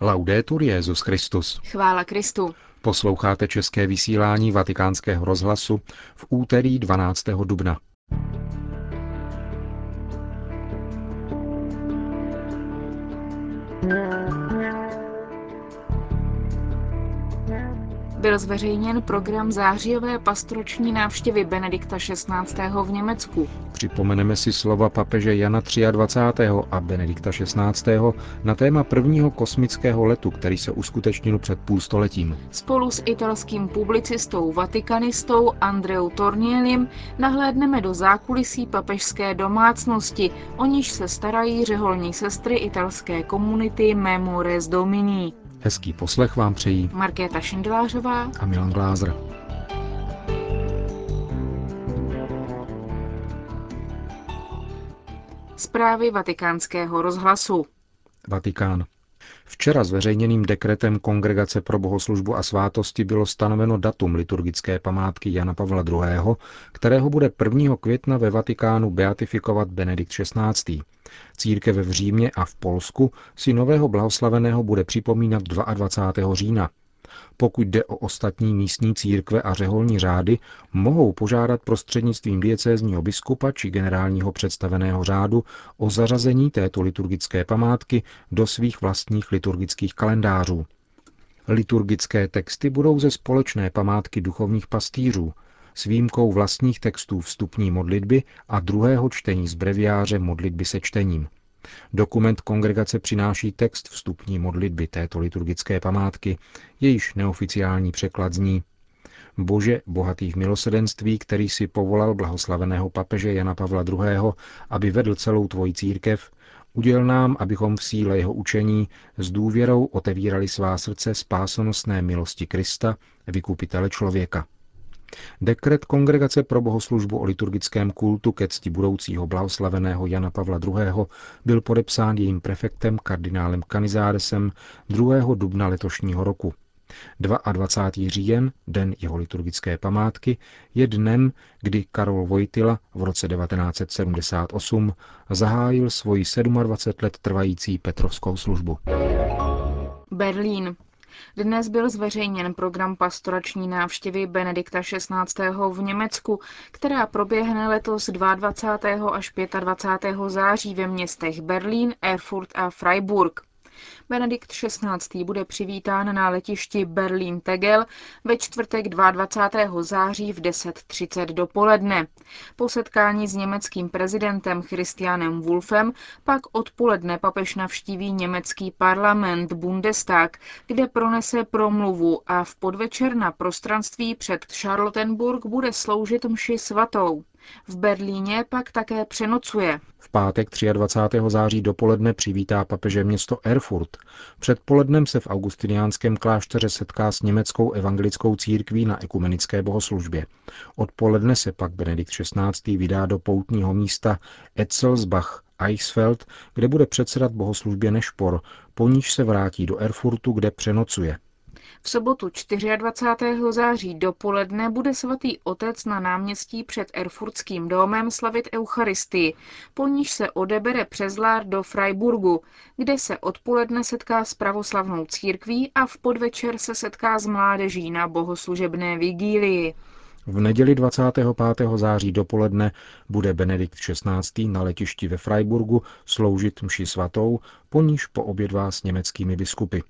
Laudetur Jezus Christus. Chvála Kristu. Posloucháte české vysílání Vatikánského rozhlasu v úterý 12. dubna. Byl zveřejněn program zářijové pastroční návštěvy Benedikta XVI. v Německu. Připomeneme si slova papeže Jana 23. a Benedikta XVI. na téma prvního kosmického letu, který se uskutečnil před půlstoletím. Spolu s italským publicistou vatikanistou Andreou Tornielim nahlédneme do zákulisí papežské domácnosti, o níž se starají řeholní sestry italské komunity Memores Domini. Hezký poslech vám přejí Markéta Šindlářová a Milan Glázer. Zprávy vatikánského rozhlasu. Vatikán. Včera zveřejněným dekretem Kongregace pro bohoslužbu a svátosti bylo stanoveno datum liturgické památky Jana Pavla II., kterého bude 1. května ve Vatikánu beatifikovat Benedikt XVI. Církev v Římě a v Polsku si nového blahoslaveného bude připomínat 22. října. Pokud jde o ostatní místní církve a řeholní řády, mohou požádat prostřednictvím diecézního biskupa či generálního představeného řádu o zařazení této liturgické památky do svých vlastních liturgických kalendářů. Liturgické texty budou ze společné památky duchovních pastýřů, s výjimkou vlastních textů vstupní modlitby a druhého čtení z breviáře modlitby se čtením. Dokument kongregace přináší text vstupní modlitby této liturgické památky, jejíž neoficiální překlad zní Bože, bohatý v milosedenství, který si povolal blahoslaveného papeže Jana Pavla II., aby vedl celou tvoji církev, uděl nám, abychom v síle jeho učení s důvěrou otevírali svá srdce spásonosné milosti Krista, vykupitele člověka. Dekret Kongregace pro bohoslužbu o liturgickém kultu ke cti budoucího blahoslaveného Jana Pavla II. byl podepsán jejím prefektem kardinálem Kanizádesem 2. dubna letošního roku. 22. říjen, den jeho liturgické památky, je dnem, kdy Karol Vojtila v roce 1978 zahájil svoji 27 let trvající petrovskou službu. Berlín. Dnes byl zveřejněn program pastorační návštěvy Benedikta XVI. v Německu, která proběhne letos 22. až 25. září ve městech Berlín, Erfurt a Freiburg. Benedikt XVI. bude přivítán na letišti Berlín-Tegel ve čtvrtek 22. září v 10.30 dopoledne. Po setkání s německým prezidentem Christianem Wolfem pak odpoledne papež navštíví německý parlament Bundestag, kde pronese promluvu a v podvečer na prostranství před Charlottenburg bude sloužit mši svatou. V Berlíně pak také přenocuje. V pátek 23. září dopoledne přivítá papeže město Erfurt. Předpolednem se v augustiniánském klášteře setká s německou evangelickou církví na ekumenické bohoslužbě. Odpoledne se pak Benedikt XVI. vydá do poutního místa Etzelsbach, Eichsfeld, kde bude předsedat bohoslužbě Nešpor, po níž se vrátí do Erfurtu, kde přenocuje. V sobotu 24. září dopoledne bude svatý otec na náměstí před Erfurtským domem slavit Eucharistii, po níž se odebere přes Lár do Freiburgu, kde se odpoledne setká s pravoslavnou církví a v podvečer se setká s mládeží na bohoslužebné vigílii. V neděli 25. září dopoledne bude Benedikt XVI. na letišti ve Freiburgu sloužit mši svatou, po níž poobědvá s německými biskupy.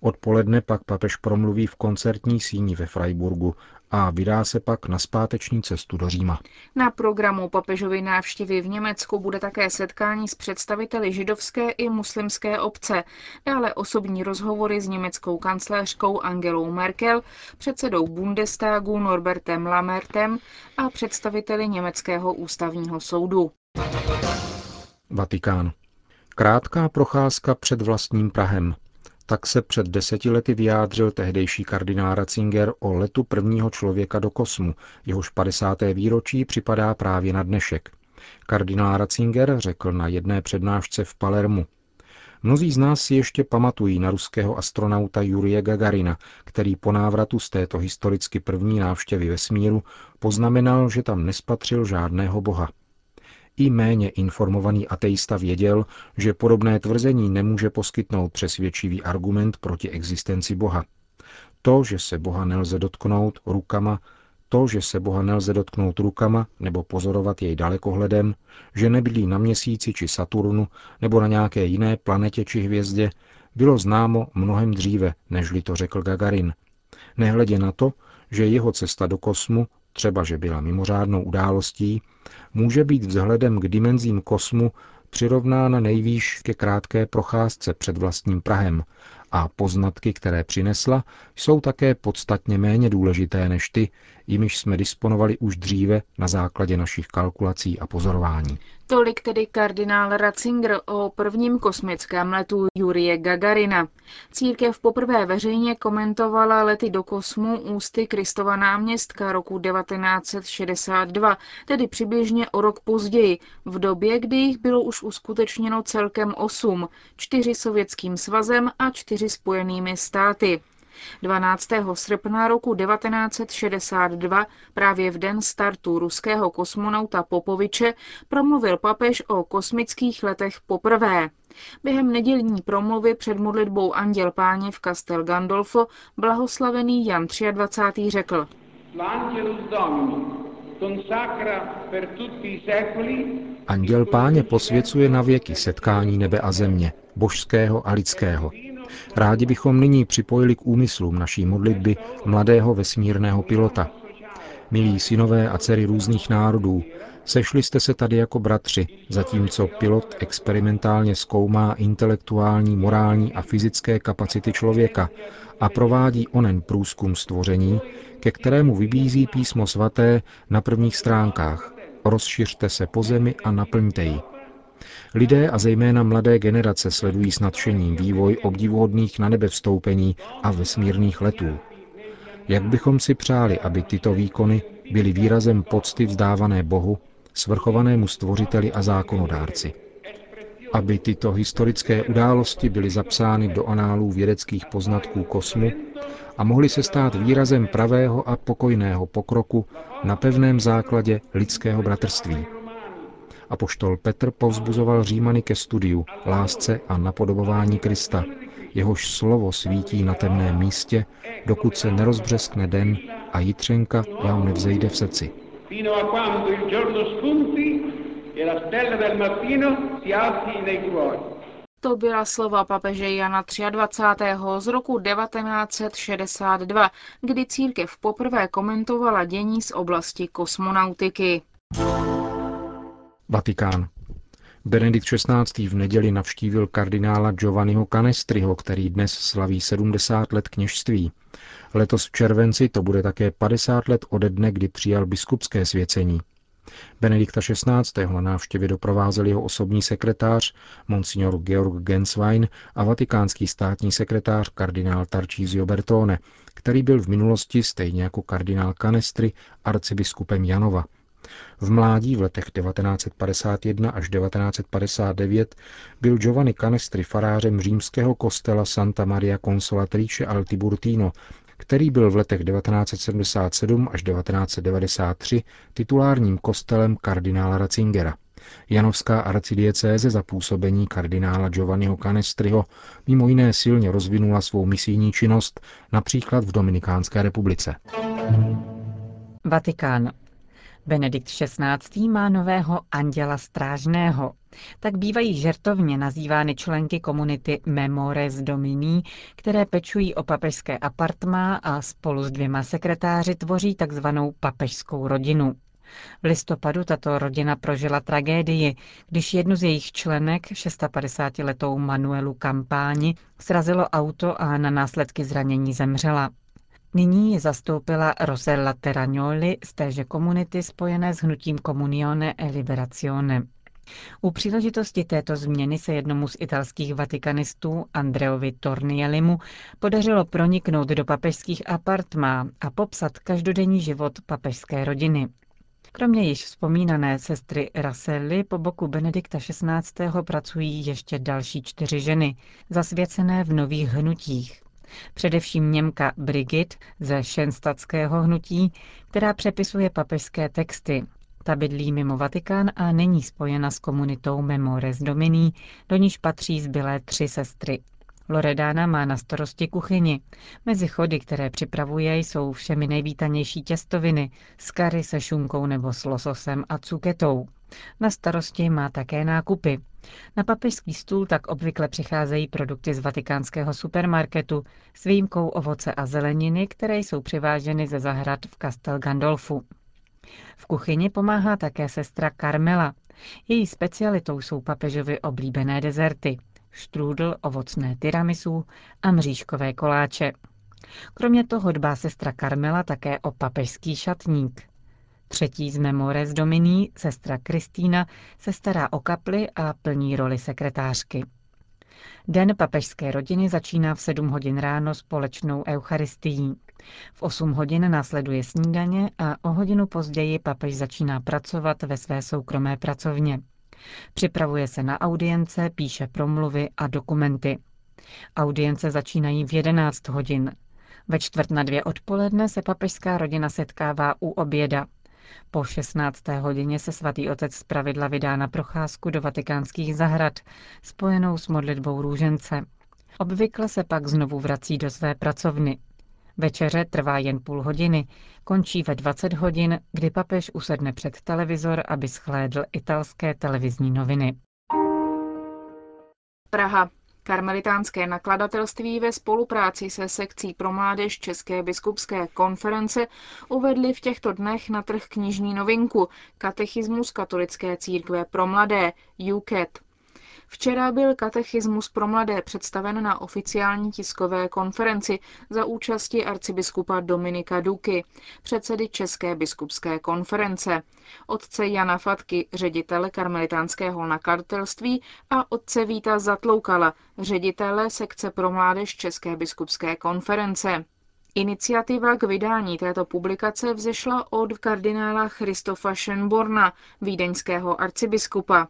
Odpoledne pak papež promluví v koncertní síni ve Freiburgu a vydá se pak na zpáteční cestu do Říma. Na programu papežovy návštěvy v Německu bude také setkání s představiteli židovské i muslimské obce, dále osobní rozhovory s německou kancléřkou Angelou Merkel, předsedou Bundestagu Norbertem Lamertem a představiteli německého ústavního soudu. Vatikán. Krátká procházka před vlastním Prahem. Tak se před deseti lety vyjádřil tehdejší kardinál Ratzinger o letu prvního člověka do kosmu, jehož 50. výročí připadá právě na dnešek. Kardinál Ratzinger řekl na jedné přednášce v Palermu. Mnozí z nás si ještě pamatují na ruského astronauta Jurie Gagarina, který po návratu z této historicky první návštěvy vesmíru poznamenal, že tam nespatřil žádného boha. I méně informovaný ateista věděl, že podobné tvrzení nemůže poskytnout přesvědčivý argument proti existenci Boha. To, že se Boha nelze dotknout rukama, to, že se Boha nelze dotknout rukama nebo pozorovat jej dalekohledem, že nebydlí na měsíci či Saturnu nebo na nějaké jiné planetě či hvězdě, bylo známo mnohem dříve, nežli to řekl Gagarin. Nehledě na to, že jeho cesta do kosmu, třeba že byla mimořádnou událostí, může být vzhledem k dimenzím kosmu přirovnána nejvýš ke krátké procházce před vlastním Prahem a poznatky, které přinesla, jsou také podstatně méně důležité než ty, jimiž jsme disponovali už dříve na základě našich kalkulací a pozorování. Tolik tedy kardinál Ratzinger o prvním kosmickém letu Jurie Gagarina. Církev poprvé veřejně komentovala lety do kosmu ústy Kristova náměstka roku 1962, tedy přibližně o rok později, v době, kdy jich bylo už uskutečněno celkem osm, čtyři sovětským svazem a čtyři spojenými státy. 12. srpna roku 1962, právě v den startu ruského kosmonauta Popoviče, promluvil papež o kosmických letech poprvé. Během nedělní promluvy před modlitbou Anděl Páně v Castel Gandolfo blahoslavený Jan 23. řekl Anděl Páně posvěcuje na věky setkání nebe a země, božského a lidského. Rádi bychom nyní připojili k úmyslům naší modlitby mladého vesmírného pilota. Milí synové a dcery různých národů, sešli jste se tady jako bratři, zatímco pilot experimentálně zkoumá intelektuální, morální a fyzické kapacity člověka a provádí onen průzkum stvoření, ke kterému vybízí písmo svaté na prvních stránkách. Rozšiřte se po zemi a naplňte ji. Lidé a zejména mladé generace sledují s nadšením vývoj obdivuhodných na nebe vstoupení a vesmírných letů. Jak bychom si přáli, aby tyto výkony byly výrazem pocty vzdávané Bohu, svrchovanému stvořiteli a zákonodárci. Aby tyto historické události byly zapsány do análů vědeckých poznatků kosmu a mohly se stát výrazem pravého a pokojného pokroku na pevném základě lidského bratrství. Apoštol Petr povzbuzoval Římany ke studiu, lásce a napodobování Krista, jehož slovo svítí na temném místě, dokud se nerozbřeskne den a jitřenka vám nevzejde v srdci. To byla slova papeže Jana 23. z roku 1962, kdy církev poprvé komentovala dění z oblasti kosmonautiky. Vatikán. Benedikt XVI. v neděli navštívil kardinála Giovanniho Canestriho, který dnes slaví 70 let kněžství. Letos v červenci to bude také 50 let ode dne, kdy přijal biskupské svěcení. Benedikta XVI. na návštěvě doprovázel jeho osobní sekretář, monsignor Georg Genswein a vatikánský státní sekretář kardinál Tarcísio Bertone, který byl v minulosti, stejně jako kardinál Canestri, arcibiskupem Janova – v mládí v letech 1951 až 1959 byl Giovanni Canestri farářem římského kostela Santa Maria Consolatrice al Tiburtino, který byl v letech 1977 až 1993 titulárním kostelem kardinála Ratzingera. Janovská arcidiecéze za působení kardinála Giovanniho Canestriho mimo jiné silně rozvinula svou misijní činnost například v Dominikánské republice. Vatikán. Benedikt XVI. má nového anděla strážného. Tak bývají žertovně nazývány členky komunity Memores Domini, které pečují o papežské apartmá a spolu s dvěma sekretáři tvoří takzvanou papežskou rodinu. V listopadu tato rodina prožila tragédii, když jednu z jejich členek, 650-letou Manuelu Kampáni, srazilo auto a na následky zranění zemřela. Nyní ji zastoupila Rosella Terragnoli z téže komunity spojené s hnutím Comunione e Liberazione. U příležitosti této změny se jednomu z italských vatikanistů, Andreovi Tornielimu, podařilo proniknout do papežských apartmá a popsat každodenní život papežské rodiny. Kromě již vzpomínané sestry Raselli po boku Benedikta XVI. pracují ještě další čtyři ženy, zasvěcené v nových hnutích především Němka Brigit ze šenstatského hnutí, která přepisuje papežské texty, Ta bydlí mimo Vatikán a není spojena s komunitou Memores Domini, do níž patří zbylé tři sestry. Loredána má na starosti kuchyni. Mezi chody, které připravuje, jsou všemi nejvítanější těstoviny, skary se šunkou nebo s lososem a cuketou. Na starosti má také nákupy. Na papežský stůl tak obvykle přicházejí produkty z vatikánského supermarketu s výjimkou ovoce a zeleniny, které jsou přiváženy ze zahrad v Castel Gandolfu. V kuchyni pomáhá také sestra Carmela. Její specialitou jsou papežovi oblíbené dezerty – štrůdl, ovocné tiramisu a mřížkové koláče. Kromě toho dbá sestra Karmela také o papežský šatník. Třetí z Memores Dominí, sestra Kristýna, se stará o kaply a plní roli sekretářky. Den papežské rodiny začíná v 7 hodin ráno společnou eucharistií. V 8 hodin následuje snídaně a o hodinu později papež začíná pracovat ve své soukromé pracovně. Připravuje se na audience, píše promluvy a dokumenty. Audience začínají v 11 hodin. Ve čtvrt na dvě odpoledne se papežská rodina setkává u oběda. Po 16. hodině se svatý otec zpravidla vydá na procházku do vatikánských zahrad, spojenou s modlitbou růžence. Obvykle se pak znovu vrací do své pracovny. Večeře trvá jen půl hodiny, končí ve 20 hodin, kdy papež usedne před televizor, aby schlédl italské televizní noviny. Praha. Karmelitánské nakladatelství ve spolupráci se sekcí pro mládež České biskupské konference uvedli v těchto dnech na trh knižní novinku Katechismus katolické církve pro mladé UCAT. Včera byl katechismus pro mladé představen na oficiální tiskové konferenci za účasti arcibiskupa Dominika Duky, předsedy České biskupské konference, otce Jana Fatky, ředitele karmelitánského nakladatelství a otce Víta Zatloukala, ředitele sekce pro mládež České biskupské konference. Iniciativa k vydání této publikace vzešla od kardinála Christofa Schönborna, vídeňského arcibiskupa.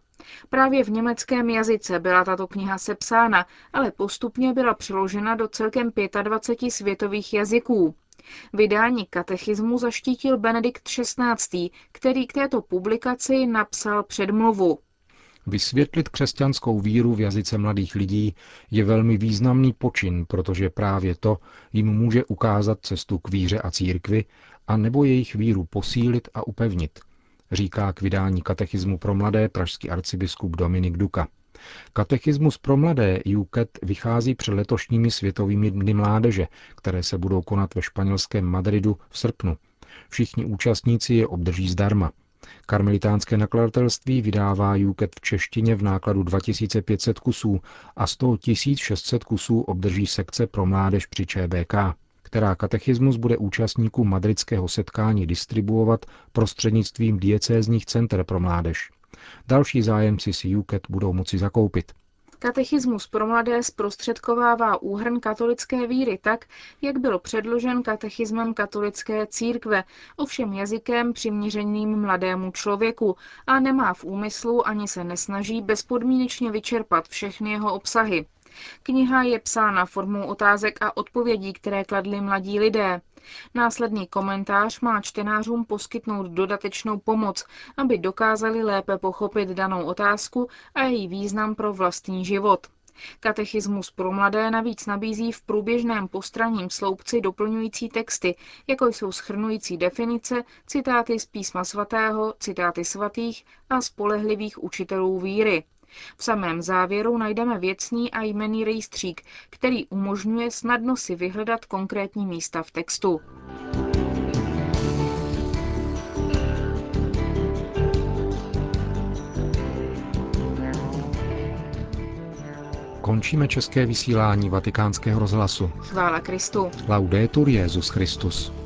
Právě v německém jazyce byla tato kniha sepsána, ale postupně byla přeložena do celkem 25 světových jazyků. Vydání katechismu zaštítil Benedikt XVI., který k této publikaci napsal předmluvu. Vysvětlit křesťanskou víru v jazyce mladých lidí je velmi významný počin, protože právě to jim může ukázat cestu k víře a církvi a nebo jejich víru posílit a upevnit, říká k vydání katechismu pro mladé pražský arcibiskup Dominik Duka. Katechismus pro mladé UKET vychází před letošními světovými dny mládeže, které se budou konat ve španělském Madridu v srpnu. Všichni účastníci je obdrží zdarma. Karmelitánské nakladatelství vydává UKET v češtině v nákladu 2500 kusů a 100 600 kusů obdrží sekce pro mládež při ČBK, která katechismus bude účastníkům madridského setkání distribuovat prostřednictvím diecézních center pro mládež. Další zájemci si UKET budou moci zakoupit. Katechismus pro mladé zprostředkovává úhrn katolické víry tak, jak byl předložen katechismem katolické církve, ovšem jazykem přiměřeným mladému člověku a nemá v úmyslu ani se nesnaží bezpodmínečně vyčerpat všechny jeho obsahy. Kniha je psána formou otázek a odpovědí, které kladli mladí lidé. Následný komentář má čtenářům poskytnout dodatečnou pomoc, aby dokázali lépe pochopit danou otázku a její význam pro vlastní život. Katechismus pro mladé navíc nabízí v průběžném postraním sloupci doplňující texty, jako jsou schrnující definice, citáty z písma svatého, citáty svatých a spolehlivých učitelů víry. V samém závěru najdeme věcný a jmený rejstřík, který umožňuje snadno si vyhledat konkrétní místa v textu. Končíme české vysílání vatikánského rozhlasu. Chvála Kristu. Laudetur Jezus Christus.